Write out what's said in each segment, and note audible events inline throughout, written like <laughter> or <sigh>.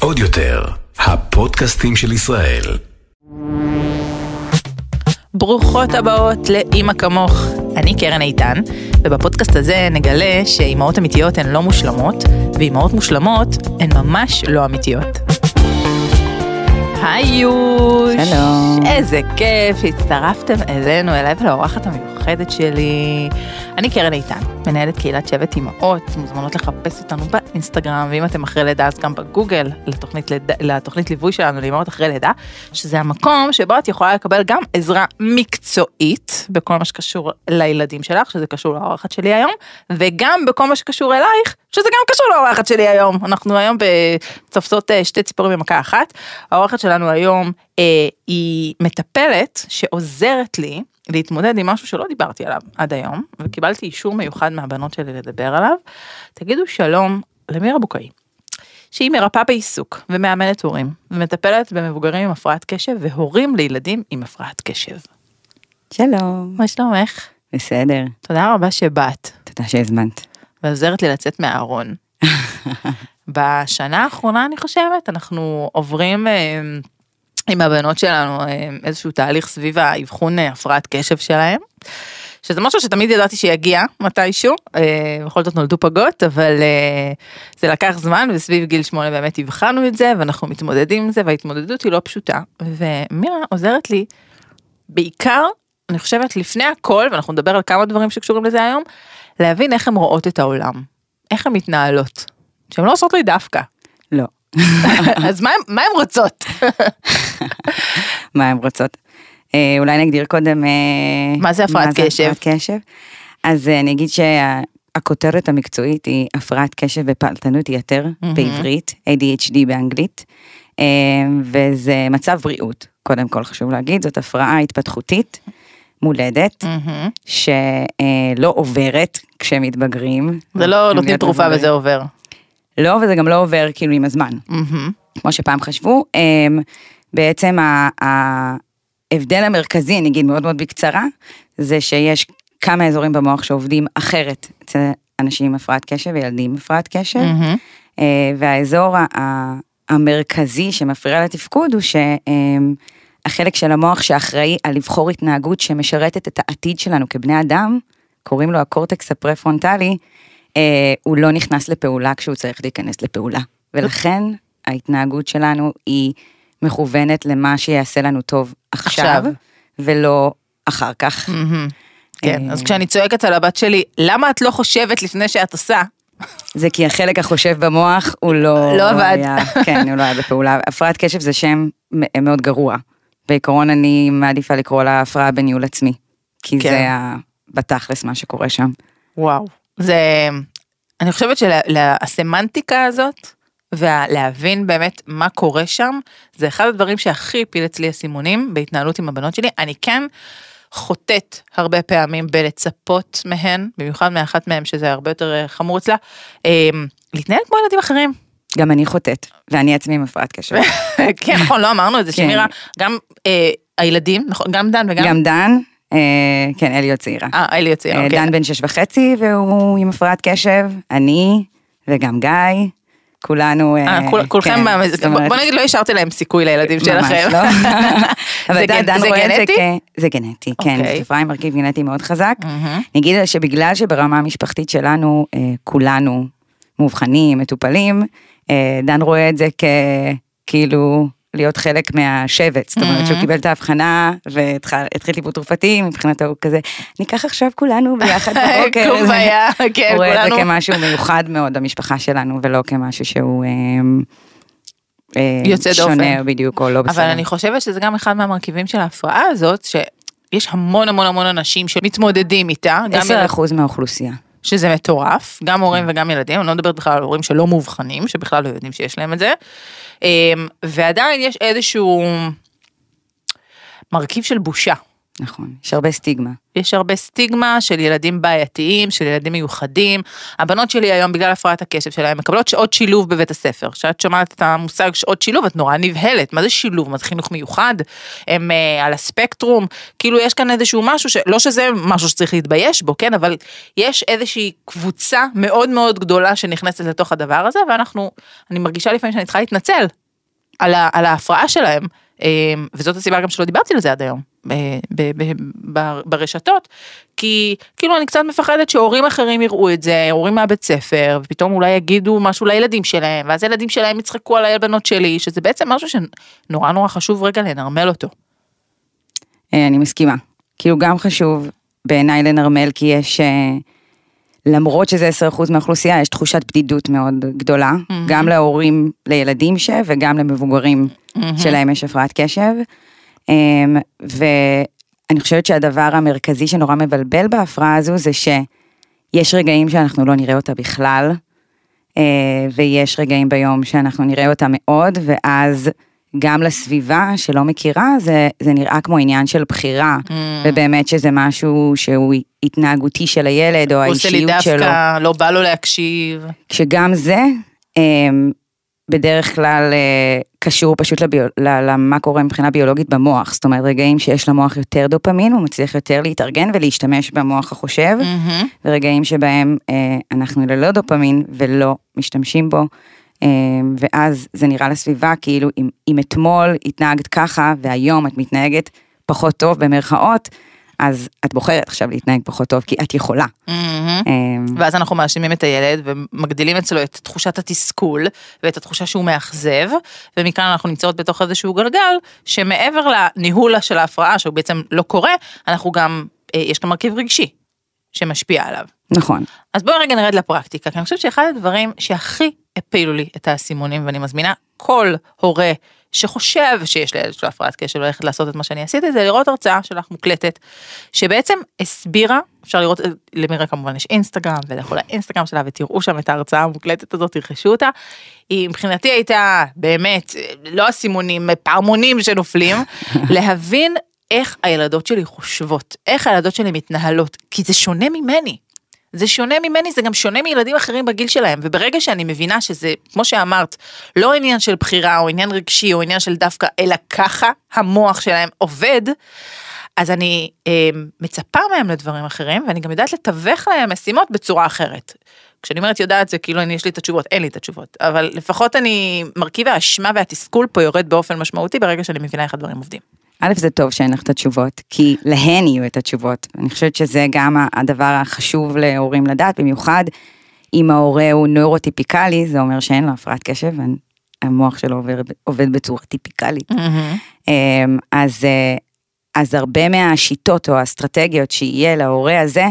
עוד יותר, הפודקאסטים של ישראל. ברוכות הבאות לאימא כמוך. אני קרן איתן, ובפודקאסט הזה נגלה שאימהות אמיתיות הן לא מושלמות, ואימהות מושלמות הן ממש לא אמיתיות. היי יוש! שלום. איזה כיף שהצטרפתם אלינו, אליי ולאורחת המיוחדת שלי. אני קרן איתן, מנהלת קהילת שבט אימהות, מוזמנות לחפש אותנו באינסטגרם, ואם אתם אחרי לידה אז גם בגוגל, לתוכנית, ליד... לתוכנית ליווי שלנו לאימהות אחרי לידה, שזה המקום שבו את יכולה לקבל גם עזרה מקצועית בכל מה שקשור לילדים שלך, שזה קשור לאורחת שלי היום, וגם בכל מה שקשור אלייך, שזה גם קשור לאורחת שלי היום. אנחנו היום בצופסות אה, שתי ציפורים במכה אחת. האורחת שלנו היום אה, היא מטפלת שעוזרת לי להתמודד עם משהו שלא דיברתי עליו עד היום, וקיבלתי אישור מיוחד מהבנות שלי לדבר עליו. תגידו שלום למירה בוקאי, שהיא מרפאה בעיסוק ומאמנת הורים, ומטפלת במבוגרים עם הפרעת קשב והורים לילדים עם הפרעת קשב. שלום. מה שלומך? בסדר, תודה רבה שבאת, תודה שהזמנת. ועוזרת לי לצאת מהארון. <laughs> בשנה האחרונה אני חושבת אנחנו עוברים אה, עם הבנות שלנו אה, איזשהו תהליך סביב האבחון אה, הפרעת קשב שלהם. שזה משהו שתמיד ידעתי שיגיע מתישהו, אה, בכל זאת נולדו פגות, אבל זה לקח זמן וסביב גיל שמונה באמת הבחנו את זה ואנחנו מתמודדים עם זה וההתמודדות היא לא פשוטה. ומירה עוזרת לי בעיקר, אני חושבת לפני הכל, ואנחנו נדבר על כמה דברים שקשורים לזה היום, להבין איך הן רואות את העולם, איך הן מתנהלות, שהן לא עושות לי דווקא. לא. <laughs> אז מה, הן- מה הן רוצות? <laughs> מה הן רוצות? אה, אולי נגדיר קודם... אה, מה זה הפרעת קשב? הפרעת קשב. אז אה, אני אגיד שהכותרת המקצועית היא הפרעת קשב ופעלתנות יתר מהמם. בעברית, ADHD באנגלית, אה, וזה מצב בריאות, קודם כל חשוב להגיד, זאת הפרעה התפתחותית מולדת, מהמם. שלא עוברת כשמתבגרים. זה לא נותנים תרופה. וזה עובר. לא, וזה גם לא עובר כאילו עם הזמן. מהמם. כמו שפעם חשבו, אמ, בעצם ההבדל המרכזי, אני אגיד מאוד מאוד בקצרה, זה שיש כמה אזורים במוח שעובדים אחרת אצל אנשים עם הפרעת קשב וילדים עם הפרעת קשב. אה, והאזור המרכזי שמפריע לתפקוד הוא שהחלק של המוח שאחראי על לבחור התנהגות שמשרתת את העתיד שלנו כבני אדם, קוראים לו הקורטקס הפרפרונטלי, אה, הוא לא נכנס לפעולה כשהוא צריך להיכנס לפעולה. ולכן ההתנהגות שלנו היא מכוונת למה שיעשה לנו טוב עכשיו, עכשיו. ולא אחר כך. מהמם. כן, אה, אז כשאני צועקת על הבת שלי, למה את לא חושבת לפני שאת עושה? זה כי החלק החושב במוח הוא לא... לא עבד. היה, כן, הוא לא היה בפעולה. הפרעת קשב זה שם מאוד גרוע. בעיקרון אני מעדיפה לקרוא לה הפרעה בניהול עצמי. כי כן. זה בתכלס מה שקורה שם. וואו. זה, אני חושבת שהסמנטיקה הזאת, ולהבין באמת מה קורה שם, זה אחד הדברים שהכי הפיל אצלי הסימונים בהתנהלות עם הבנות שלי. אני כן חוטאת הרבה פעמים בלצפות מהן, במיוחד מאחת מהן שזה הרבה יותר אה, חמור אצלה, אה, להתנהל כמו ילדים אחרים. גם אני חוטאת, ואני עצמי עם הפרעת קשב. <laughs> כן, נכון, לא אמרנו את זה, כן. שמירה, גם אה, הילדים, נכון, גם דן וגם, גם דן, כן, אליו צעירה. אה, אלי יוצא, אה, אוקיי. דן בן שש וחצי והוא עם הפרעת קשב, אני וגם גיא, כולנו... אה, אה, כולכם, כן, אומרת, בוא נגיד לא השארתי להם סיכוי לילדים ממש שלכם. לא. <laughs> <laughs> אבל זה דן- זה רואה את גנטי? כ- זה גנטי, כן. זו תופעה עם מרכיב גנטי מאוד חזק. אגיד שבגלל שברמה המשפחתית שלנו, אה, כולנו מאובחנים, מטופלים, אה, דן רואה את זה ככאילו להיות חלק מהשבט, זאת אומרת שהוא Mhm. קיבל את ההבחנה והתחיל טיפול תרופתי, מבחינתו הוא כזה, ניקח עכשיו כולנו ביחד <laughs> בבוקר. כן, הוא רואה את זה כולנו. כמשהו מיוחד מאוד במשפחה שלנו, ולא כמשהו שהוא... אה, אה, יוצא דופן. שונה בדיוק, או לא בסדר. אבל אני חושבת שזה גם אחד מהמרכיבים של ההפרעה הזאת, שיש המון המון המון אנשים שמתמודדים איתה, גם 10% מהאוכלוסייה. שזה מטורף, גם הורים וגם ילדים, אני לא מדברת בכלל על הורים שלא מאובחנים, שבכלל לא יודעים שיש להם את זה, אמ, ועדיין יש איזשהו מרכיב של בושה נכון, יש הרבה סטיגמה. יש הרבה סטיגמה של ילדים בעייתיים, של ילדים מיוחדים. הבנות שלי היום, בגלל הפרעת הקשב שלהם, מקבלות שעות שילוב בבית הספר. כשאת שומעת את המושג שעות שילוב, את נורא נבהלת. מה זה שילוב? מה זה חינוך מיוחד? הם uh, על הספקטרום. כאילו, יש כאן איזשהו משהו, ש... לא שזה משהו שצריך להתבייש בו, כן? אבל יש איזושהי קבוצה מאוד מאוד גדולה שנכנסת לתוך הדבר הזה, ואנחנו, אני מרגישה לפעמים שאני צריכה להתנצל על, ה... על ההפרעה שלהם. אה, וזאת הסיבה גם שלא דיברתי על זה עד היום. ברשתות, כי כאילו אני קצת מפחדת שהורים אחרים יראו את זה, הורים מהבית ספר, ופתאום אולי יגידו משהו לילדים שלהם, ואז הילדים שלהם יצחקו על הבנות שלי, שזה בעצם משהו שנורא נורא חשוב רגע לנרמל אותו. אה, אני מסכימה. כאילו גם חשוב בעיניי לנרמל, כי יש, אה, למרות שזה 10% מהאוכלוסייה, יש תחושת בדידות מאוד גדולה, mm-hmm. גם להורים לילדים ש... וגם למבוגרים mm-hmm. שלהם יש הפרעת קשב. אמ, ואני חושבת שהדבר המרכזי שנורא מבלבל בהפרעה הזו זה שיש רגעים שאנחנו לא נראה אותה בכלל, אה, ויש רגעים ביום שאנחנו נראה אותה מאוד, ואז גם לסביבה שלא מכירה, זה, זה נראה כמו עניין של בחירה, mm. ובאמת שזה משהו שהוא התנהגותי של הילד, או האישיות שלו. הוא עושה לי דווקא, לא בא לו להקשיב. כשגם זה, אמ, בדרך כלל אה, קשור פשוט לביול... למה קורה מבחינה ביולוגית במוח, זאת אומרת רגעים שיש למוח יותר דופמין, הוא מצליח יותר להתארגן ולהשתמש במוח החושב, mm-hmm. ורגעים שבהם אה, אנחנו ללא דופמין ולא משתמשים בו, אה, ואז זה נראה לסביבה כאילו אם, אם אתמול התנהגת ככה והיום את מתנהגת פחות טוב במרכאות, אז את בוחרת עכשיו להתנהג פחות טוב כי את יכולה. Mm-hmm. ואז אנחנו מאשימים את הילד ומגדילים אצלו את תחושת התסכול ואת התחושה שהוא מאכזב, ומכאן אנחנו נמצאות בתוך איזשהו גלגל שמעבר לניהול של ההפרעה שהוא בעצם לא קורה, אנחנו גם, אה, יש גם מרכיב רגשי שמשפיע עליו. נכון. אז בואי רגע נרד לפרקטיקה, כי אני חושבת שאחד הדברים שהכי הפילו לי את האסימונים ואני מזמינה כל הורה שחושב שיש לילד שלו הפרעת קשב ללכת לעשות את מה שאני עשיתי, זה לראות הרצאה שלך מוקלטת, שבעצם הסבירה, אפשר לראות, למירה כמובן יש אינסטגרם, ולכו לאינסטגרם שלה ותראו שם את ההרצאה המוקלטת הזאת, תרכשו אותה. היא מבחינתי הייתה באמת, לא אסימונים, פעמונים שנופלים, <laughs> להבין איך הילדות שלי חושבות, איך הילדות שלי מתנהלות, כי זה שונה ממני. זה שונה ממני, זה גם שונה מילדים אחרים בגיל שלהם, וברגע שאני מבינה שזה, כמו שאמרת, לא עניין של בחירה או עניין רגשי או עניין של דווקא, אלא ככה המוח שלהם עובד, אז אני אה, מצפה מהם לדברים אחרים, ואני גם יודעת לתווך להם משימות בצורה אחרת. כשאני אומרת יודעת זה כאילו אני יש לי את התשובות, אין לי את התשובות, אבל לפחות אני, מרכיב האשמה והתסכול פה יורד באופן משמעותי ברגע שאני מבינה איך הדברים עובדים. א', זה טוב שאין לך את התשובות, כי להן יהיו את התשובות. אני חושבת שזה גם הדבר החשוב להורים לדעת, במיוחד אם ההורה הוא נוירוטיפיקלי, זה אומר שאין לו הפרעת קשב, המוח שלו עובד, עובד בצורה טיפיקלית. Mm-hmm. אז, אה, אז הרבה מהשיטות או האסטרטגיות שיהיה להורה הזה,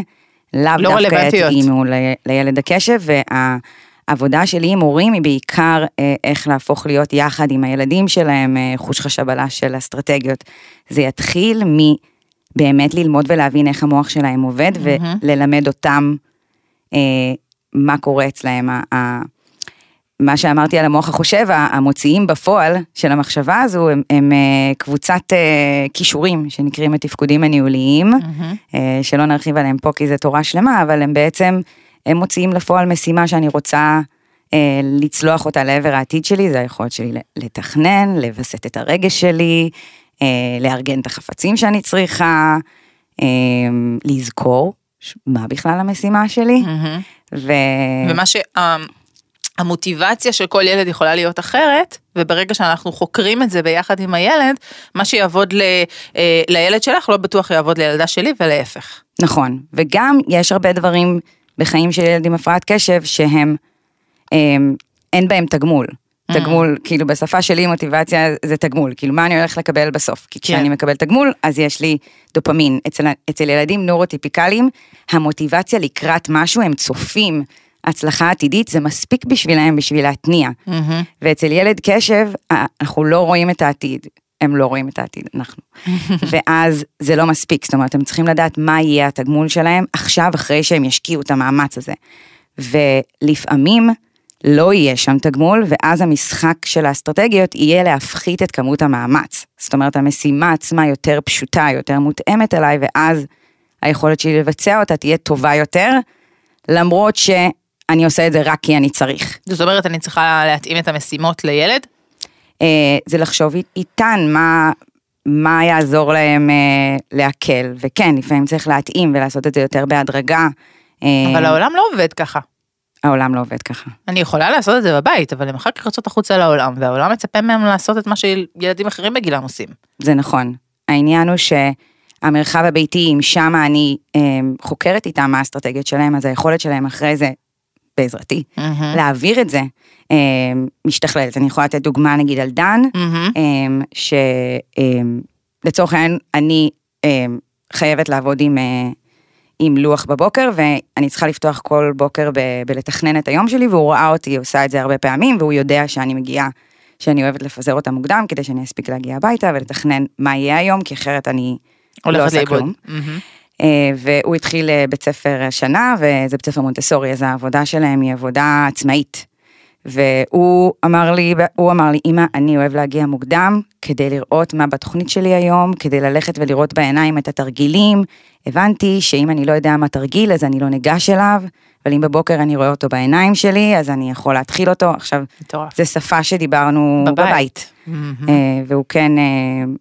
לאו לא דווקא יתאימו לילד הקשב, וה... העבודה שלי עם הורים היא בעיקר אה, איך להפוך להיות יחד עם הילדים שלהם אה, חוש חשבלה של אסטרטגיות. זה יתחיל מבאמת ללמוד ולהבין איך המוח שלהם עובד mm-hmm. וללמד אותם אה, מה קורה אצלהם. ה, מה שאמרתי על המוח החושב, המוציאים בפועל של המחשבה הזו הם, הם אה, קבוצת אה, כישורים שנקראים התפקודים הניהוליים, mm-hmm. שלא נרחיב עליהם פה כי זה תורה שלמה, אבל הם בעצם הם מוציאים לפועל משימה שאני רוצה אה, לצלוח אותה לעבר העתיד שלי, זה היכולת שלי לתכנן, לווסת את הרגש שלי, אה, לארגן את החפצים שאני צריכה, אה, לזכור מה בכלל המשימה שלי. Mm-hmm. ו... ומה ש... המוטיבציה של כל ילד יכולה להיות אחרת, וברגע שאנחנו חוקרים את זה ביחד עם הילד, מה שיעבוד ל, אה, לילד שלך לא בטוח יעבוד לילדה שלי ולהפך. נכון, וגם יש הרבה דברים בחיים של ילד עם הפרעת קשב שהם, הם, אין בהם תגמול. Mm. תגמול, כאילו בשפה שלי מוטיבציה זה תגמול, כאילו מה אני הולך לקבל בסוף, כי כשאני כן. מקבל תגמול אז יש לי דופמין. אצל, אצל ילדים נורוטיפיקליים המוטיבציה לקראת משהו הם צופים הצלחה עתידית זה מספיק בשבילהם בשביל להתניע. Mm-hmm. ואצל ילד קשב אנחנו לא רואים את העתיד, הם לא רואים את העתיד, אנחנו. ואז זה לא מספיק, זאת אומרת, הם צריכים לדעת מה יהיה התגמול שלהם עכשיו, אחרי שהם ישקיעו את המאמץ הזה. ולפעמים, לא יהיה שם תגמול, ואז המשחק של האסטרטגיות יהיה להפחית את כמות המאמץ. זאת אומרת, המשימה עצמה יותר פשוטה, יותר מותאמת אליי, ואז היכולת שלי לבצע אותה תהיה טובה יותר, למרות שאני עושה את זה רק כי אני צריך. זאת אומרת, אני צריכה להתאים את המשימות לילד? אה, זה לחשוב איתן מה, מה יעזור להם אה, להקל, וכן, לפעמים צריך להתאים ולעשות את זה יותר בהדרגה. אה, אבל העולם לא עובד ככה. העולם לא עובד ככה. אני יכולה לעשות את זה בבית, אבל הם אחר כך יוצאות החוצה לעולם, והעולם מצפה מהם לעשות את מה שילדים אחרים בגילם עושים. זה נכון. העניין הוא שהמרחב הביתי, אם שמה אני אה, חוקרת איתם מה האסטרטגיות שלהם, אז היכולת שלהם אחרי זה, בעזרתי, מהמם. להעביר את זה, אה, משתכללת. אני יכולה לתת דוגמה נגיד על דן, מהמם. אמ, שלצורך העניין אני אמ, חייבת לעבוד עם, אה, עם לוח בבוקר ואני צריכה לפתוח כל בוקר ב, בלתכנן את היום שלי והוא ראה אותי עושה את זה הרבה פעמים והוא יודע שאני מגיעה, שאני אוהבת לפזר אותה מוקדם כדי שאני אספיק להגיע הביתה ולתכנן מה יהיה היום כי אחרת אני לא עושה לאיבוד. כלום. מהמם. אה, והוא התחיל אה, בית ספר השנה וזה בית ספר מונטסורי אז העבודה שלהם היא עבודה עצמאית. והוא אמר לי, הוא אמר לי, אמא, אני אוהב להגיע מוקדם כדי לראות מה בתוכנית שלי היום, כדי ללכת ולראות בעיניים את התרגילים. הבנתי שאם אני לא יודע מה תרגיל, אז אני לא ניגש אליו, אבל אם בבוקר אני רואה אותו בעיניים שלי, אז אני יכול להתחיל אותו. עכשיו, מטורף. זו שפה שדיברנו בבית. בבית. אה, והוא כן אה,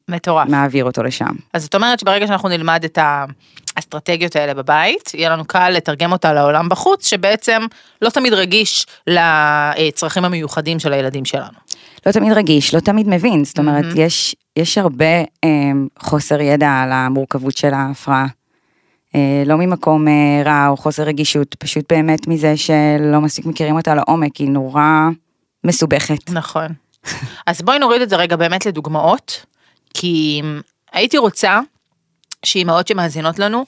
מטורף. מעביר אותו לשם. אז זאת אומרת שברגע שאנחנו נלמד את האסטרטגיות האלה בבית, יהיה לנו קל לתרגם אותה לעולם בחוץ, שבעצם לא תמיד רגיש לצרכים המיוחדים של הילדים שלנו. לא תמיד רגיש, לא תמיד מבין, זאת אומרת, מהמם. יש, יש הרבה אה, חוסר ידע על המורכבות של ההפרעה. אה, לא ממקום אה, רע או חוסר רגישות, פשוט באמת מזה שלא מספיק מכירים אותה לעומק, היא נורא מסובכת. נכון. אז בואי נוריד את זה רגע באמת לדוגמאות, כי הייתי רוצה שאימהות שמאזינות לנו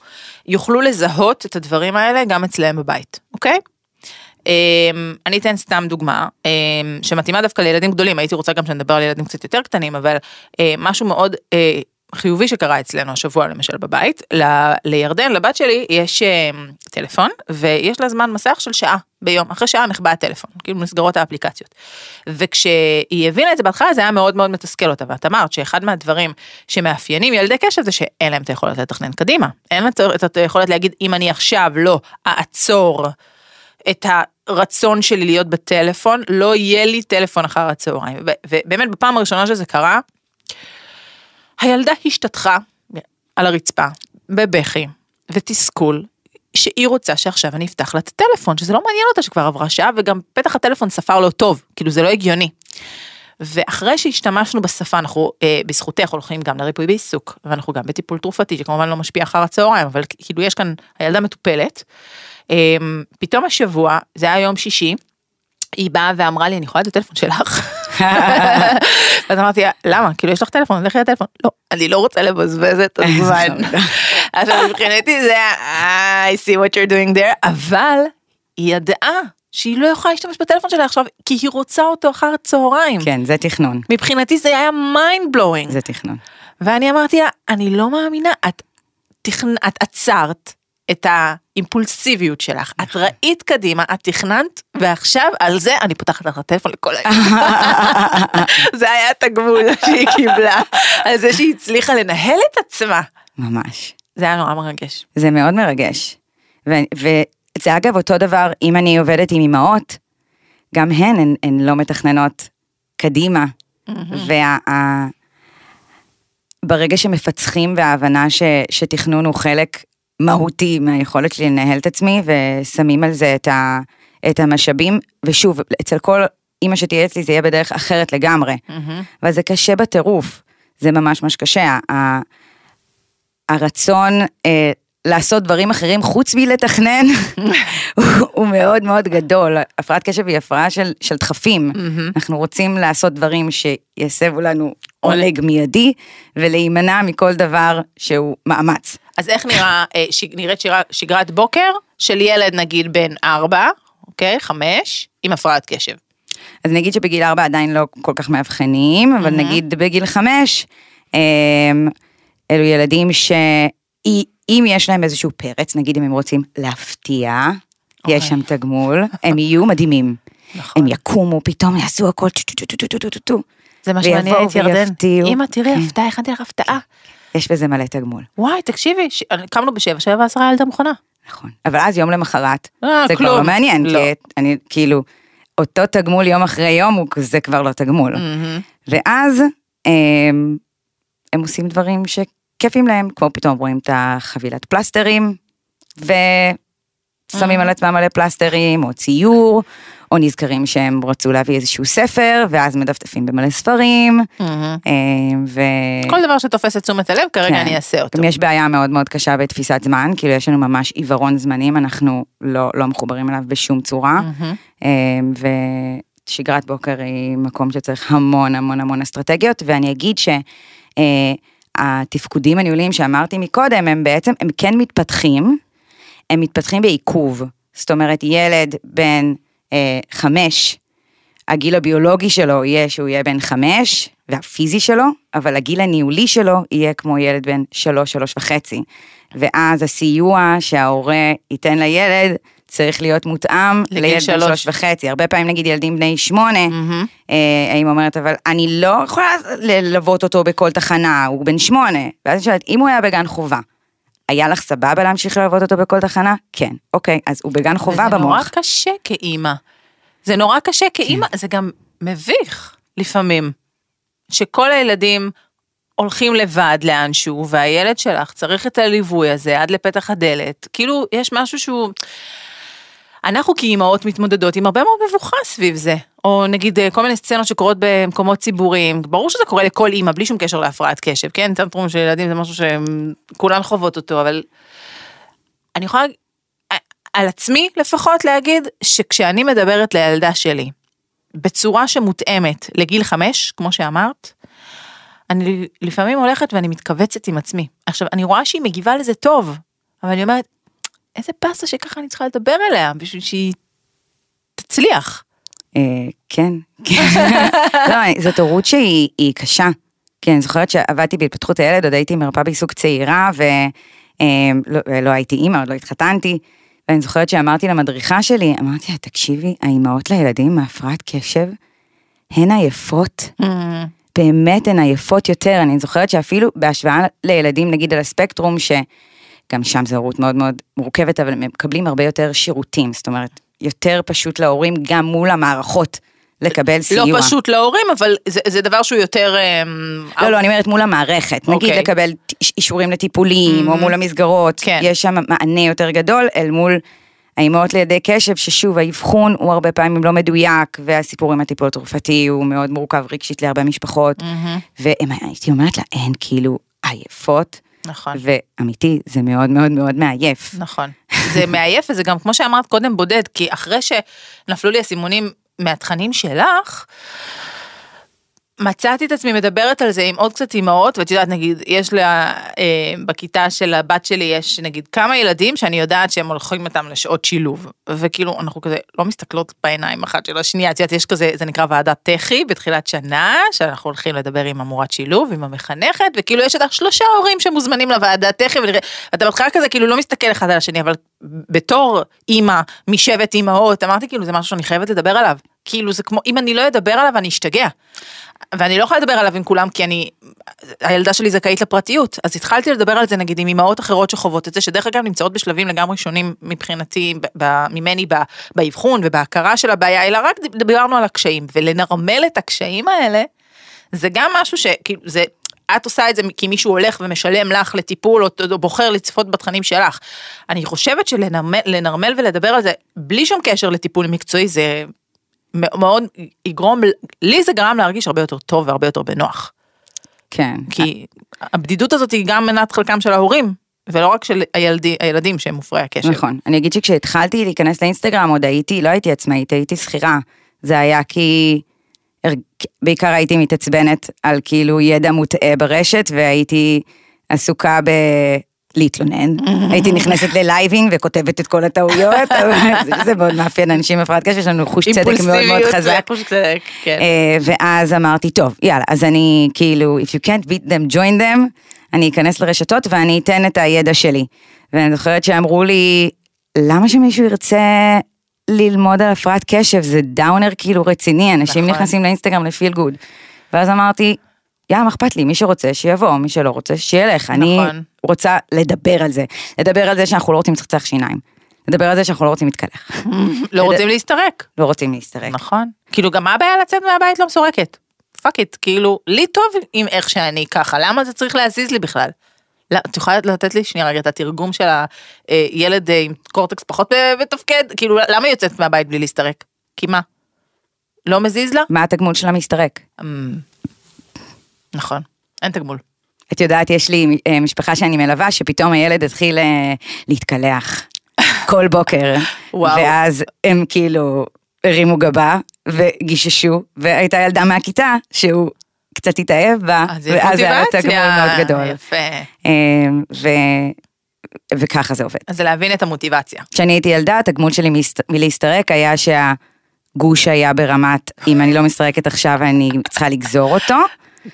יוכלו לזהות את הדברים האלה גם אצלם בבית, אוקיי? אמ, אני אתן סתם דוגמה אמ, שמתאימה דווקא לילדים גדולים, הייתי רוצה גם שנדבר על ילדים קצת יותר קטנים, אבל אה, משהו מאוד אה, חיובי שקרה אצלנו השבוע למשל בבית, ל- לירדן, לבת שלי, יש אה, טלפון ויש לה זמן מסך של שעה ביום, אחרי שעה נחבא הטלפון, כאילו נסגרות האפליקציות. וכשהיא הבינה את זה בהתחלה זה היה מאוד מאוד מתסכל אותה, ואת אמרת שאחד מהדברים שמאפיינים ילדי קשב זה שאין להם את היכולת לתכנן קדימה, אין להם את היכולת להגיד אם אני עכשיו לא אעצור את הרצון שלי להיות בטלפון, לא יהיה לי טלפון אחר הצהריים. ובאמת בפעם הראשונה שזה קרה, הילדה השתטחה על הרצפה, בבכי ותסכול, שהיא רוצה שעכשיו אני אפתח לה את הטלפון, שזה לא מעניין אותה שכבר עברה שעה, וגם פתח הטלפון ספר לא טוב, כאילו זה לא הגיוני. ואחרי שהשתמשנו בשפה, אנחנו אה, בזכותך הולכים גם לריפוי בעיסוק, ואנחנו גם בטיפול תרופתי, שכמובן לא משפיע אחר הצהריים, אבל כאילו יש כאן, הילדה מטופלת. אה, פתאום השבוע, זה היה יום שישי, היא באה ואמרה לי, אני יכולה את הטלפון שלך? <laughs> אז אמרתי למה? כאילו יש לך טלפון, לכי לטלפון. לא, אני לא רוצה לבזבז את הזמן. עכשיו <laughs> מבחינתי זה I see what you're doing there, אבל היא ידעה שהיא לא יכולה להשתמש בטלפון שלה עכשיו, כי היא רוצה אותו אחר הצהריים. כן, זה תכנון, מבחינתי זה היה mind blowing. זה תכנון. ואני אמרתי לה, אני לא מאמינה, את, תכנ... את עצרת את האימפולסיביות שלך, את ראית קדימה, את תכננת, ועכשיו על זה אני פותחת לך את הטלפון לכל היום. <laughs> זה היה התגמול שהיא קיבלה, על זה שהיא הצליחה לנהל את עצמה. ממש. זה היה נורא מרגש. זה מאוד מרגש. וזה אגב אותו דבר, אם אני עובדת עם אמהות, גם הן, הן, הן לא מתכננות קדימה. וה... ברגע שמפצחים וההבנה ש, שתכנון הוא חלק מהותי מהיכולת שלי לנהל את עצמי, ושמים על זה את, ה, את המשאבים, ושוב, אצל כל אימא שתהיה אצלי זה יהיה בדרך אחרת לגמרי. אבל זה קשה בטירוף, זה ממש ממש קשה. ה- הרצון אה, לעשות דברים אחרים חוץ מלתכנן הוא, הוא מאוד מאוד גדול. הפרעת קשב היא הפרעה של, של דחפים. אנחנו רוצים לעשות דברים שיסבו לנו עונג מיידי ולהימנע מכל דבר שהוא מאמץ. אז איך נראה, אה, ש... נראית שירה, שגרת בוקר של ילד נגיד בן ארבע, אוקיי, חמש, עם הפרעת קשב. אז נגיד שבגיל ארבע עדיין לא כל כך מאבחנים, אבל נגיד בגיל חמש, אמ, אלו ילדים אם יש להם איזשהו פרץ, נגיד אם הם רוצים להפתיע, okay. יש שם תגמול, הם יהיו מדהימים. נכון. הם יקומו, פתאום יעשו הכל טו-טו-טו-טו-טו-טו-טו. זה מה שמעניין את ירדן. אמא, תראי, כן. הפתעה, הכנתי לך הפתעה. כן, כן. יש בזה מלא תגמול. וואי, תקשיבי, קמנו בשבע, שבע ועשרה ילד המכונה. נכון, אבל אז יום למחרת, אה, זה כבר לא מעניין, לא. כי אני, כאילו, אותו תגמול יום אחרי יום, זה כבר לא תגמול. ואז אה, הם עושים דברים ש... שכיפים להם, כמו פתאום רואים את החבילת פלסטרים, ושמים על עצמם מלא פלסטרים, או ציור, או נזכרים שהם רצו להביא איזשהו ספר, ואז מדפדפים במלא ספרים, מהמם. הם, ו... כל דבר שתופס את תשומת הלב, כרגע כן. אני אעשה אותו. גם יש בעיה מאוד מאוד קשה בתפיסת זמן, כאילו יש לנו ממש עיוורון זמנים, אנחנו לא, לא מחוברים אליו בשום צורה. אמ, ושגרת בוקר היא מקום שצריך המון המון המון אסטרטגיות, ואני אגיד שהתפקודים הניהוליים שאמרתי מקודם, הם בעצם, הם כן מתפתחים, הם מתפתחים בעיכוב. זאת אומרת, ילד בן אה, חמש, הגיל הביולוגי שלו יהיה שהוא יהיה בן חמש, והפיזי שלו, אבל הגיל הניהולי שלו יהיה כמו ילד בן שלוש, שלוש וחצי. ואז הסיוע שההורה ייתן לילד צריך להיות מותאם לילד בן שלוש. וחצי. הרבה פעמים נגיד ילדים בני שמונה, מהמם. אה, האמא אומרת, אבל אני לא יכולה ללוות אותו בכל תחנה, הוא בן שמונה. ואז אני שואלת, אם הוא היה בגן חובה, היה לך סבבה להמשיך ללוות אותו בכל תחנה? כן. אוקיי, אז הוא בגן חובה זה נורא במוח. קשה כאימא. זה נורא קשה כאימא, זה גם מביך לפעמים. שכל הילדים הולכים לבד לאנשהו, והילד שלך צריך את הליווי הזה עד לפתח הדלת. כאילו, יש משהו שהוא... אנחנו כאימהות מתמודדות עם הרבה מאוד מבוכה סביב זה. או נגיד אה, כל מיני סצנות שקורות במקומות ציבוריים, ברור שזה קורה לכל אימא, בלי שום קשר להפרעת קשב, כן? טנטרום של ילדים זה משהו שכולן חוות אותו, אבל אני יכולה אה, על עצמי לפחות להגיד שכשאני מדברת לילדה שלי בצורה שמותאמת לגיל חמש, כמו שאמרת, אני לפעמים הולכת ואני מתכווצת עם עצמי. עכשיו, אני רואה שהיא מגיבה לזה טוב, אבל אני אומרת, איזה באסה שככה אני צריכה לדבר אליה בשביל שהיא תצליח. אה, כן, כן. <laughs> לא, זאת הורות שהיא היא קשה. כן, אני זוכרת שעבדתי בהתפתחות הילד, עוד הייתי מרפאה בעיסוק צעירה, ולא לא הייתי אימא, עוד לא התחתנתי. ואני זוכרת שאמרתי למדריכה שלי, אמרתי לה, תקשיבי, האימהות לילדים מהפרעת קשב, הן עייפות. באמת הן עייפות יותר, אני זוכרת שאפילו בהשוואה לילדים נגיד על הספקטרום, שגם שם זו הורות מאוד מאוד מורכבת, אבל הם מקבלים הרבה יותר שירותים, זאת אומרת, יותר פשוט להורים גם מול המערכות לקבל סיוע. לא פשוט להורים, אבל זה, זה דבר שהוא יותר... אמ, לא, לא, אני אומרת מול המערכת, נגיד אוקיי. לקבל ט- אישורים לטיפולים, או מול המסגרות, כן. יש שם מענה יותר גדול אל מול האימהות לידי קשב, ששוב, האבחון הוא הרבה פעמים לא מדויק, והסיפור עם הטיפול התרופתי הוא מאוד מורכב רגשית להרבה משפחות, והייתי אומרת לה, הן כאילו עייפות, נכון. ואמיתי, זה מאוד מאוד מאוד מעייף. נכון. <laughs> זה מעייף וזה גם כמו שאמרת קודם בודד, כי אחרי שנפלו לי הסימונים מהתכנים שלך, מצאתי את עצמי מדברת על זה עם עוד קצת אימהות, ואת יודעת, נגיד, יש לה, אה, בכיתה של הבת שלי, יש נגיד כמה ילדים שאני יודעת שהם הולכים איתם לשעות שילוב, וכאילו, אנחנו כזה לא מסתכלות בעיניים אחת של השנייה, את יודעת, יש כזה, זה נקרא ועדת תח"י בתחילת שנה, שאנחנו הולכים לדבר עם המורת שילוב, עם המחנכת, וכאילו יש לך שלושה הורים שמוזמנים לוועדת תח"י, ואתה בהתחלה כזה כאילו לא מסתכל אחד על השני, אבל בתור אימא משבט אימהות, אמרתי כאילו, זה משהו שאני חייבת לדבר עליו. כאילו זה כמו, אם אני לא אדבר עליו אני אשתגע. ואני לא יכולה לדבר עליו עם כולם כי אני, הילדה שלי זכאית לפרטיות, אז התחלתי לדבר על זה נגיד עם אמהות אחרות שחוות את זה, שדרך אגב נמצאות בשלבים לגמרי שונים מבחינתי, ב- ממני באבחון ובהכרה של הבעיה, אלא רק דיברנו על הקשיים, ולנרמל את הקשיים האלה, זה גם משהו שכאילו, זה, את עושה את זה כי מישהו הולך ומשלם לך לטיפול, או, או בוחר לצפות בתכנים שלך. אני חושבת שלנרמל לנרמל ולדבר על זה, בלי שום קשר לטיפול מקצועי, זה מאוד יגרום, לי זה גרם להרגיש הרבה יותר טוב והרבה יותר בנוח. כן. כי הבדידות הזאת היא גם מנת חלקם של ההורים, ולא רק של הילדי, הילדים שהם מופרעי הקשב. נכון. אני אגיד שכשהתחלתי להיכנס לאינסטגרם עוד הייתי, לא הייתי עצמאית, הייתי שכירה. זה היה כי... בעיקר הייתי מתעצבנת על כאילו ידע מוטעה ברשת והייתי עסוקה ב... להתלונן, הייתי נכנסת ללייבינג וכותבת את כל הטעויות, זה- מאוד מאפיין אנשים בפרט קשב, יש לנו חוש צדק מאוד מאוד חזק. כן. אה, ואז אמרתי, טוב, יאללה, אז אני כאילו, if you can't beat them, join them, אני אכנס לרשתות ואני אתן את הידע שלי. ואני זוכרת שאמרו לי, למה שמישהו ירצה ללמוד על הפרעת קשב, זה דאונר כאילו רציני, אנשים נכון. נכנסים לאינסטגרם לפיל גוד. ואז אמרתי, יא, מה אכפת לי, מי שרוצה שיבוא, מי שלא רוצה שילך. אני נכון. רוצה לדבר על זה, לדבר על זה שאנחנו לא רוצים לצחצח שיניים, לדבר על זה שאנחנו לא רוצים להתקלח, לא רוצים להסתרק. לא רוצים להסתרק. נכון. כאילו גם מה הבעיה לצאת מהבית לא מסורקת? fuck it, כאילו, לי טוב עם איך שאני ככה, למה זה צריך להזיז לי בכלל? לא, את יכולה לתת לי שנייה רגע את התרגום של הילד עם קורטקס פחות מתפקד? כאילו, למה היא יוצאת מהבית בלי להסתרק? כי מה? לא מזיז לה? מה התגמול של המסתרק? נכון, אין תגמול. את יודעת, יש לי אה, משפחה שאני מלווה, שפתאום הילד התחיל אה, להתקלח <laughs> כל בוקר. וואו. ואז הם כאילו הרימו גבה וגיששו, והייתה ילדה מהכיתה שהוא קצת התאהב בה, ואז היה מוטיבציה. תגמול מאוד גדול. יפה. אה, ו... וככה זה עובד. אז להבין את המוטיבציה. כשאני הייתי ילדה, התגמול שלי מלהסת- מלהסתרק היה שהגוש היה ברמת, אם אני לא מסתרקת עכשיו אני צריכה לגזור אותו,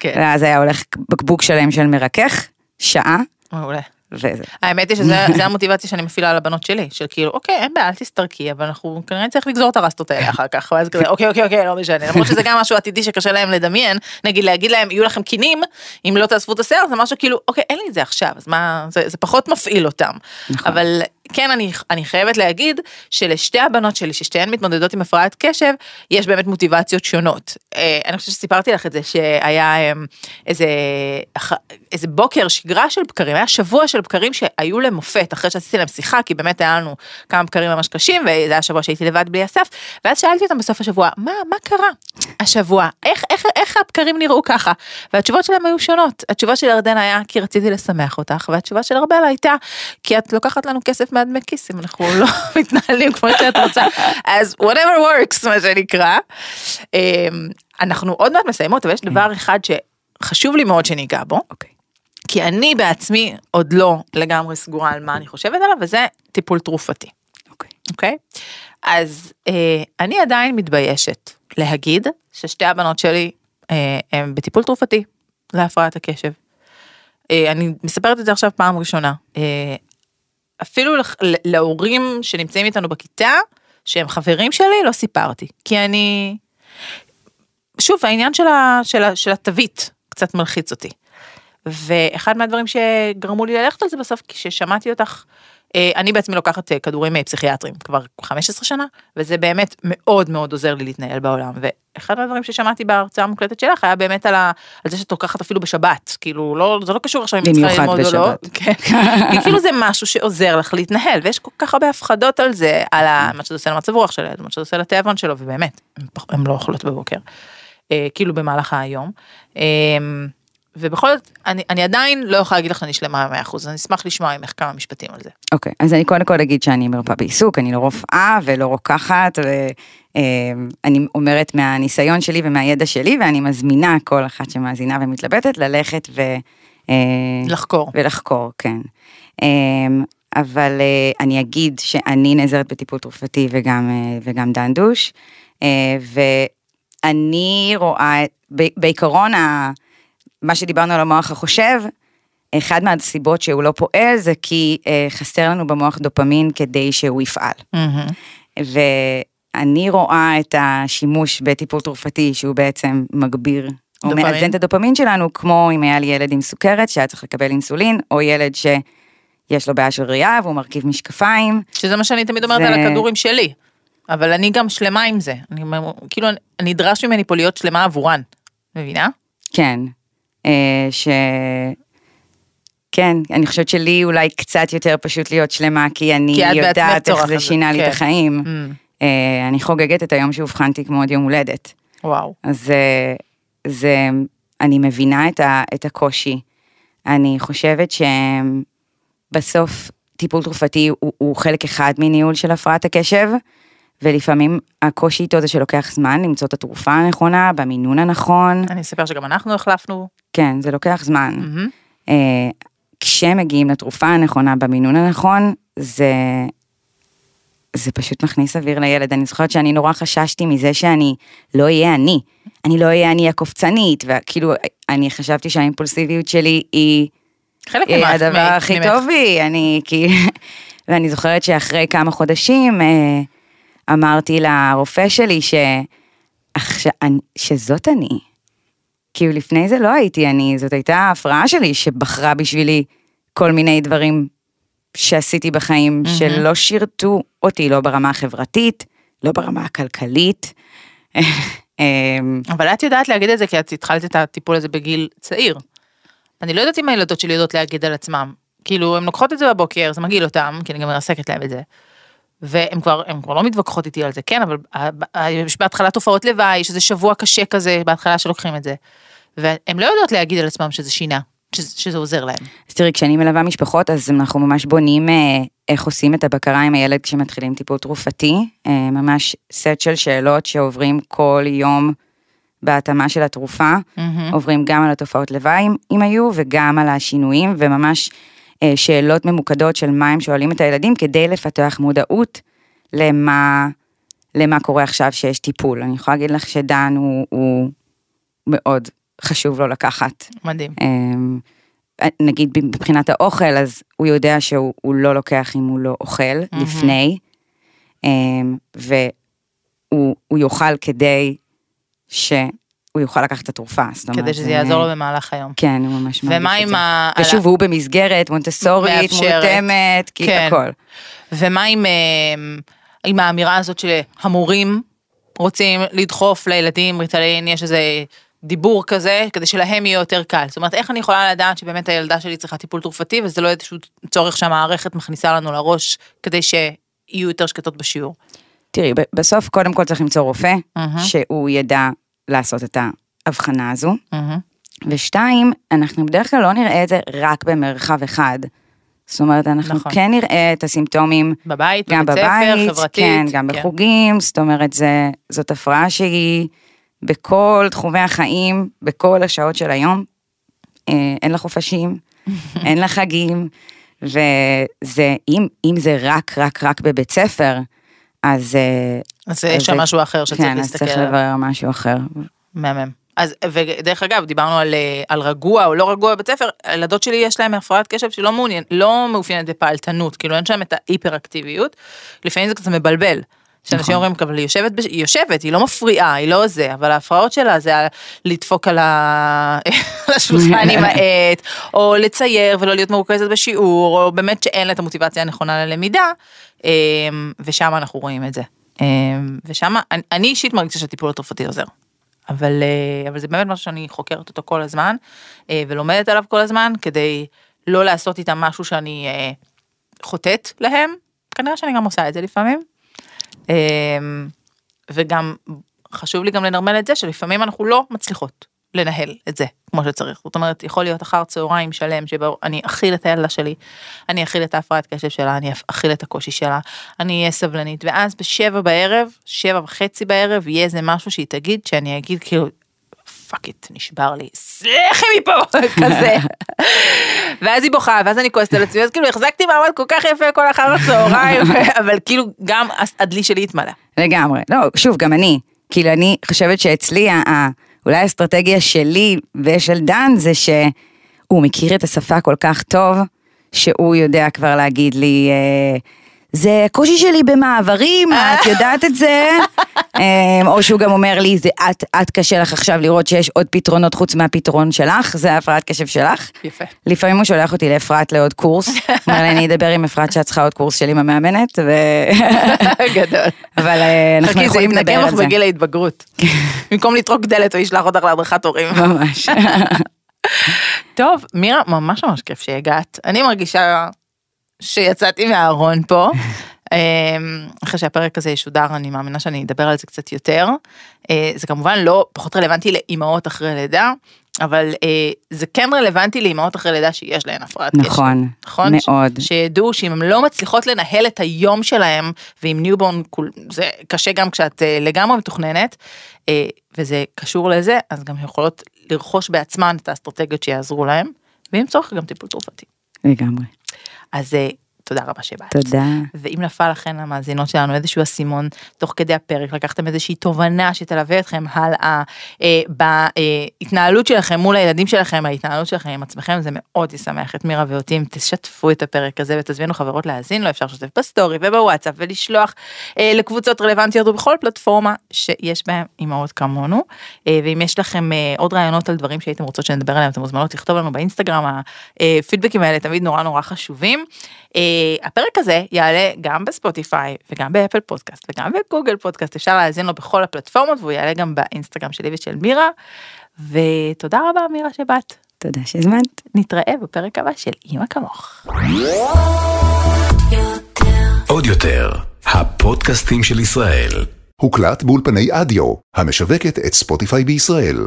כן, ואז היה הולך בקבוק שלם של מרכך, שעה, מעולה. וזה. האמת היא שזה זה המוטיבציה שאני מפעילה על הבנות שלי, של כאילו, אוקיי, אין בעיה, אל תסתרקי, אבל אנחנו כנראה צריך לגזור את הרסטות האלה אחר כך, ואז כזה, אוקיי, אוקיי, אוקיי, לא משנה, למרות שזה גם משהו עתידי שקשה להם לדמיין, נגיד להגיד להם, יהיו לכם קינים, אם לא תאספו את השיער, זה משהו כאילו, אוקיי, אין לי את זה עכשיו, אז מה, זה, זה פחות מפעיל אותם. נכון. אבל כן, אני, אני חייבת להגיד שלשתי הבנות שלי, ששתיהן מתמודדות עם הפרעת קשב, יש באמת מוטיבציות שונות. אה, אני חושבת שסיפרתי לך את זה, שהיה אה, איזה, איזה בוקר שגרה של בקרים, היה שבוע של בקרים שהיו למופת, אחרי שעשיתי להם שיחה, כי באמת היה לנו כמה בקרים ממש קשים, וזה היה שבוע שהייתי לבד בלי אסף, ואז שאלתי אותם בסוף השבוע, מה, מה קרה השבוע? איך, איך, איך הבקרים נראו ככה? והתשובות שלהם היו שונות. התשובה של ירדן היה, כי רציתי לשמח אותך, והתשובה של ארבל הייתה, כי את לוקחת לנו כסף מהדמי כיס, אם אנחנו לא <laughs> מתנהלים כמו שאת רוצה. אז whatever works, מה שנקרא. אמ, אנחנו עוד מעט מסיימות, אבל יש דבר אחד שחשוב לי מאוד שניגע בו. אוקיי. כי אני בעצמי עוד לא לגמרי סגורה על מה אני חושבת עליו, וזה טיפול תרופתי, אוקיי. אוקיי? אז אה, אני עדיין מתביישת להגיד ששתי הבנות שלי אה, הן בטיפול תרופתי להפרעת הקשב. אה, אני מספרת את זה עכשיו פעם ראשונה. אה, אפילו לח- להורים שנמצאים איתנו בכיתה, שהם חברים שלי, לא סיפרתי. כי אני... שוב, העניין של, ה, של, ה, של התווית קצת מלחיץ אותי. ואחד מהדברים שגרמו לי ללכת על זה בסוף, כששמעתי אותך, אני בעצמי לוקחת אה, כדורים אה, פסיכיאטרים כבר 15 שנה, וזה באמת מאוד מאוד עוזר לי להתנהל בעולם. ואחד מהדברים ששמעתי בהרצאה המוקלטת שלך היה באמת על, ה, על זה שאת לוקחת אפילו בשבת, כאילו לא, זה לא קשור עכשיו אם את צריכה ללמוד או לא. בשבת. כן. כאילו זה משהו שעוזר לך להתנהל, ויש כל כך הרבה הפחדות על זה, על ה, מה שזה עושה למצב רוח של הילד, מה שזה עושה לתיאבון שלו, ובאמת, הן לא אוכלות בבוקר. אה, כאילו במהלך היום. אה, ובכל זאת, אני, אני עדיין לא יכולה להגיד לך שאני שלמה ב-100%, אז אני אשמח לשמוע ממך כמה משפטים על זה. אוקיי, אז אני קודם כל אגיד שאני מרפאה בעיסוק, אני לא רופאה ולא רוקחת, ואני אומרת מהניסיון שלי ומהידע שלי, ואני מזמינה כל אחת שמאזינה ומתלבטת ללכת ו... אה, לחקור. ולחקור, כן. אמ, אבל אה, אני אגיד שאני נעזרת בטיפול תרופתי וגם, אה, וגם דנדוש, אה, ואני רואה, ב- בעיקרון, ה- מה שדיברנו על המוח החושב, אחד מהסיבות שהוא לא פועל זה כי אה, חסר לנו במוח דופמין כדי שהוא יפעל. מהמם. ואני רואה את השימוש בטיפול תרופתי שהוא בעצם מגביר, או דופמין. מאזן את הדופמין שלנו, כמו אם היה לי ילד עם סוכרת שהיה צריך לקבל אינסולין, או ילד שיש לו בעיה של ראייה והוא מרכיב משקפיים. שזה מה שאני תמיד אומרת זה- על הכדורים שלי. אבל אני גם שלמה עם זה. אני, כאילו, נדרש ממני פה להיות שלמה עבורן. מבינה? כן, ש... כן, אני חושבת שלי אולי קצת יותר פשוט להיות שלמה, כי אני כי יודעת איך זה שינה לי כן. את החיים. Mm, אה, אני חוגגת את היום שאובחנתי כמו עוד יום הולדת. וואו. אז אה, זה, אני מבינה את, ה, את הקושי. אני חושבת שבסוף טיפול תרופתי הוא, הוא חלק אחד מניהול של הפרעת הקשב, ולפעמים הקושי איתו זה שלוקח זמן למצוא את התרופה הנכונה, במינון הנכון. אני אספר שגם אנחנו החלפנו. כן, זה לוקח זמן. אה, כשמגיעים לתרופה הנכונה במינון הנכון, זה, זה פשוט מכניס אוויר לילד. אני זוכרת שאני נורא חששתי מזה שאני לא אהיה אני. אני לא אהיה אני הקופצנית, וכאילו, אני חשבתי שהאימפולסיביות שלי היא חלק אה, ממך. הדבר הכי ממך. טוב בי, אני כי... <laughs> ואני זוכרת שאחרי כמה חודשים, אה, אמרתי לרופא שלי ש... עכשיו, אני- שזאת אני. כאילו לפני זה לא הייתי אני, זאת הייתה ההפרעה שלי שבחרה בשבילי כל מיני דברים שעשיתי בחיים שלא שירתו אותי, לא ברמה החברתית, לא ברמה הכלכלית. <laughs> אמ, אבל את יודעת להגיד את זה כי את התחלת את הטיפול הזה בגיל צעיר. אני לא יודעת אם הילדות שלי יודעות להגיד על עצמם. כאילו, הן לוקחות את זה בבוקר, זה מגעיל אותם, כי אני גם מרסקת להם את זה. והן כבר, כבר לא מתווכחות איתי על זה, כן, אבל יש בהתחלה תופעות לוואי, יש איזה שבוע קשה כזה בהתחלה שלוקחים את זה. והן לא יודעות להגיד על עצמם שזה שינה, שזה, שזה עוזר להם. אז תראי, כשאני מלווה משפחות, אז אנחנו ממש בונים אה, איך עושים את הבקרה עם הילד כשמתחילים טיפול תרופתי, אה, ממש סט של שאלות שעוברים כל יום בהתאמה של התרופה, עוברים גם על התופעות לוואי אם היו, וגם על השינויים, וממש שאלות ממוקדות של מה הם שואלים את הילדים, כדי לפתח מודעות למה, למה קורה עכשיו שיש טיפול. אני יכולה להגיד לך שדן הוא, הוא מאוד חשוב לו לקחת מדהים. אמ, נגיד מבחינת האוכל, אז הוא יודע שהוא הוא לא לוקח אם הוא לא אוכל לפני, אמ, והוא הוא יאכל כדי שהוא יוכל לקחת את התרופה. זאת אומרת, כדי שזה זה- יעזור לו במהלך היום. כן, הוא ממש מרגיש את זה. ומה עם ה... על ה- ושוב, הוא במסגרת מונטסורית. מותאמת, כי כן. הכל. ומה עם, אה, האמירה הזאת שהמורים רוצים לדחוף לילדים ריטלין, יש איזה דיבור כזה, כדי שלהם יהיה יותר קל. זאת אומרת, איך אני יכולה לדעת שבאמת הילדה שלי צריכה טיפול תרופתי, וזה לא איזשהו צורך שהמערכת מכניסה לנו לראש, כדי שיהיו יותר שקטות בשיעור. תראי, בסוף קודם כל צריך למצוא רופא, מהמם. שהוא ידע לעשות את ההבחנה הזו. מהמם. ושתיים, אנחנו בדרך כלל לא נראה את זה רק במרחב אחד. זאת אומרת, אנחנו נכון. כן נראה את הסימפטומים בבית, גם בבית ספר, חברתית. כן, גם בחוגים, זאת אומרת, זה, זאת הפרעה שהיא בכל תחומי החיים, בכל השעות של היום. אה, אין לה חופשים, <laughs> אין לה חגים, וזה, אם, אם זה רק, רק, רק בבית ספר, אז... אז יש שם משהו אחר שצריך כן, אז להסתכל צריך עליו. לברר משהו אחר. מהמם. אז, ודרך אגב, דיברנו על, אה, על רגוע או לא רגוע בבית ספר, הילדות שלי יש להם הפרעת קשב שלא מעוניין, לא מאופיינת בפעלתנות, כאילו אין שם את ההיפר-אקטיביות, לפעמים זה קצת מבלבל. שאנשים נכון. אומרים, אבל היא יושבת, היא יושבת, היא לא מפריעה, היא לא זה, אבל ההפרעות שלה זה לדפוק. <laughs> על השולחן עם <laughs> העט, או לצייר ולא להיות מרוכזת בשיעור, או באמת שאין לה את המוטיבציה הנכונה ללמידה, אמ, ושם אנחנו רואים את זה. אמ, ושם, אני, אני אישית מרגישה שהטיפול התרופתי עוזר. אבל, אה, אבל זה באמת משהו שאני חוקרת אותו כל הזמן, אה, ולומדת עליו כל הזמן, כדי לא לעשות איתם משהו שאני אה, חוטאת להם, כנראה שאני גם עושה את זה לפעמים. אה, וגם חשוב לי גם לנרמל את זה שלפעמים אנחנו לא מצליחות לנהל את זה כמו שצריך. זאת אומרת, יכול להיות אחר צהריים שלם שבו אני אכיל את הילדה שלי, אני אכיל את ההפרעת קשב שלה, אני אכיל את הקושי שלה, אני אהיה סבלנית, ואז בשבע בערב, שבע וחצי בערב, יהיה איזה משהו שהיא תגיד, שאני אגיד כאילו, fuck it, נשבר לי, סלחי מפה, <laughs> כזה. ואז היא בוכה, ואז אני כועסת על עצמי, אז כאילו החזקתי מעמד כל כך יפה כל אחר הצהריים, <laughs> אבל כאילו גם הדלי שלי התמלא. לגמרי. לא, שוב, גם אני. כאילו, אני חושבת שאצלי, אולי האסטרטגיה שלי ושל דן זה שהוא מכיר את השפה כל כך טוב, שהוא יודע כבר להגיד לי, אה, זה הקושי שלי במעברים, <laughs> את יודעת את זה? אה, או שהוא גם אומר לי, זה את, את קשה לך עכשיו לראות שיש עוד פתרונות חוץ מהפתרון שלך, זה ההפרעת קשב שלך. יפה. לפעמים הוא שולח אותי לאפרת לעוד קורס, <laughs> אומר לי, אני אדבר עם אפרת שאת צריכה עוד קורס של עם המאמנת, ו... <laughs> גדול. אבל אה, אנחנו חכי, זה יכולים לדבר יתנקם על לך זה. בגיל ההתבגרות. במקום לטרוק דלת, הוא ישלח אותך להדרכת הורים. ממש. טוב, מירה, ממש ממש כיף שהגעת. אני מרגישה שיצאתי מהארון פה. <laughs> אמ, אחרי שהפרק הזה ישודר, אני מאמינה שאני אדבר על זה קצת יותר. אה, זה כמובן לא פחות רלוונטי לאימהות אחרי לידה, אבל אה, זה כן רלוונטי לאימהות אחרי לידה שיש להן הפרעת קשב. נכון, נכון? מאוד. ש- שידעו שאם הן לא מצליחות לנהל את היום שלהם, ועם newborn זה קשה גם כשאת אה, לגמרי מתוכננת, וזה קשור לזה, אז גם יכולות לרכוש בעצמן את האסטרטגיות שיעזרו להם, ואם צורך גם טיפול תרופתי. לגמרי. אז אה, תודה רבה שבאת. תודה. ואם נפל לכן המאזינות שלנו איזשהו אסימון תוך כדי הפרק, לקחתם איזושהי תובנה שתלווה אתכם הלאה אה, בהתנהלות שלכם מול הילדים שלכם, ההתנהלות שלכם עם עצמכם, זה מאוד ישמח את מירה ואותי אם תשתפו את הפרק הזה ותזמינו חברות להאזין לו, אפשר לשתף בסטורי ובוואטסאפ ולשלוח אה, לקבוצות רלוונטיות ובכל פלטפורמה שיש בהם אימהות כמונו. אה, ואם יש לכם אה, עוד רעיונות על דברים שהייתם רוצות שנדבר עליהם, אתם מוזמנות לכתוב לנו באינסטגרם, הפידבקים האלה תמיד נורא נורא חשובים. אה, הפרק הזה יעלה גם בספוטיפיי וגם באפל פודקאסט וגם בגוגל פודקאסט, אפשר להאזין לו בכל הפלטפורמות והוא יעלה גם באינסטגרם שלי ושל מירה. ותודה רבה מירה שבאת. תודה שהזמנת. נתראה בפרק הבא של אימא כמוך. עוד יותר, הפודקאסטים של ישראל. הוקלט באולפני אדיו, המשווקת את ספוטיפיי בישראל.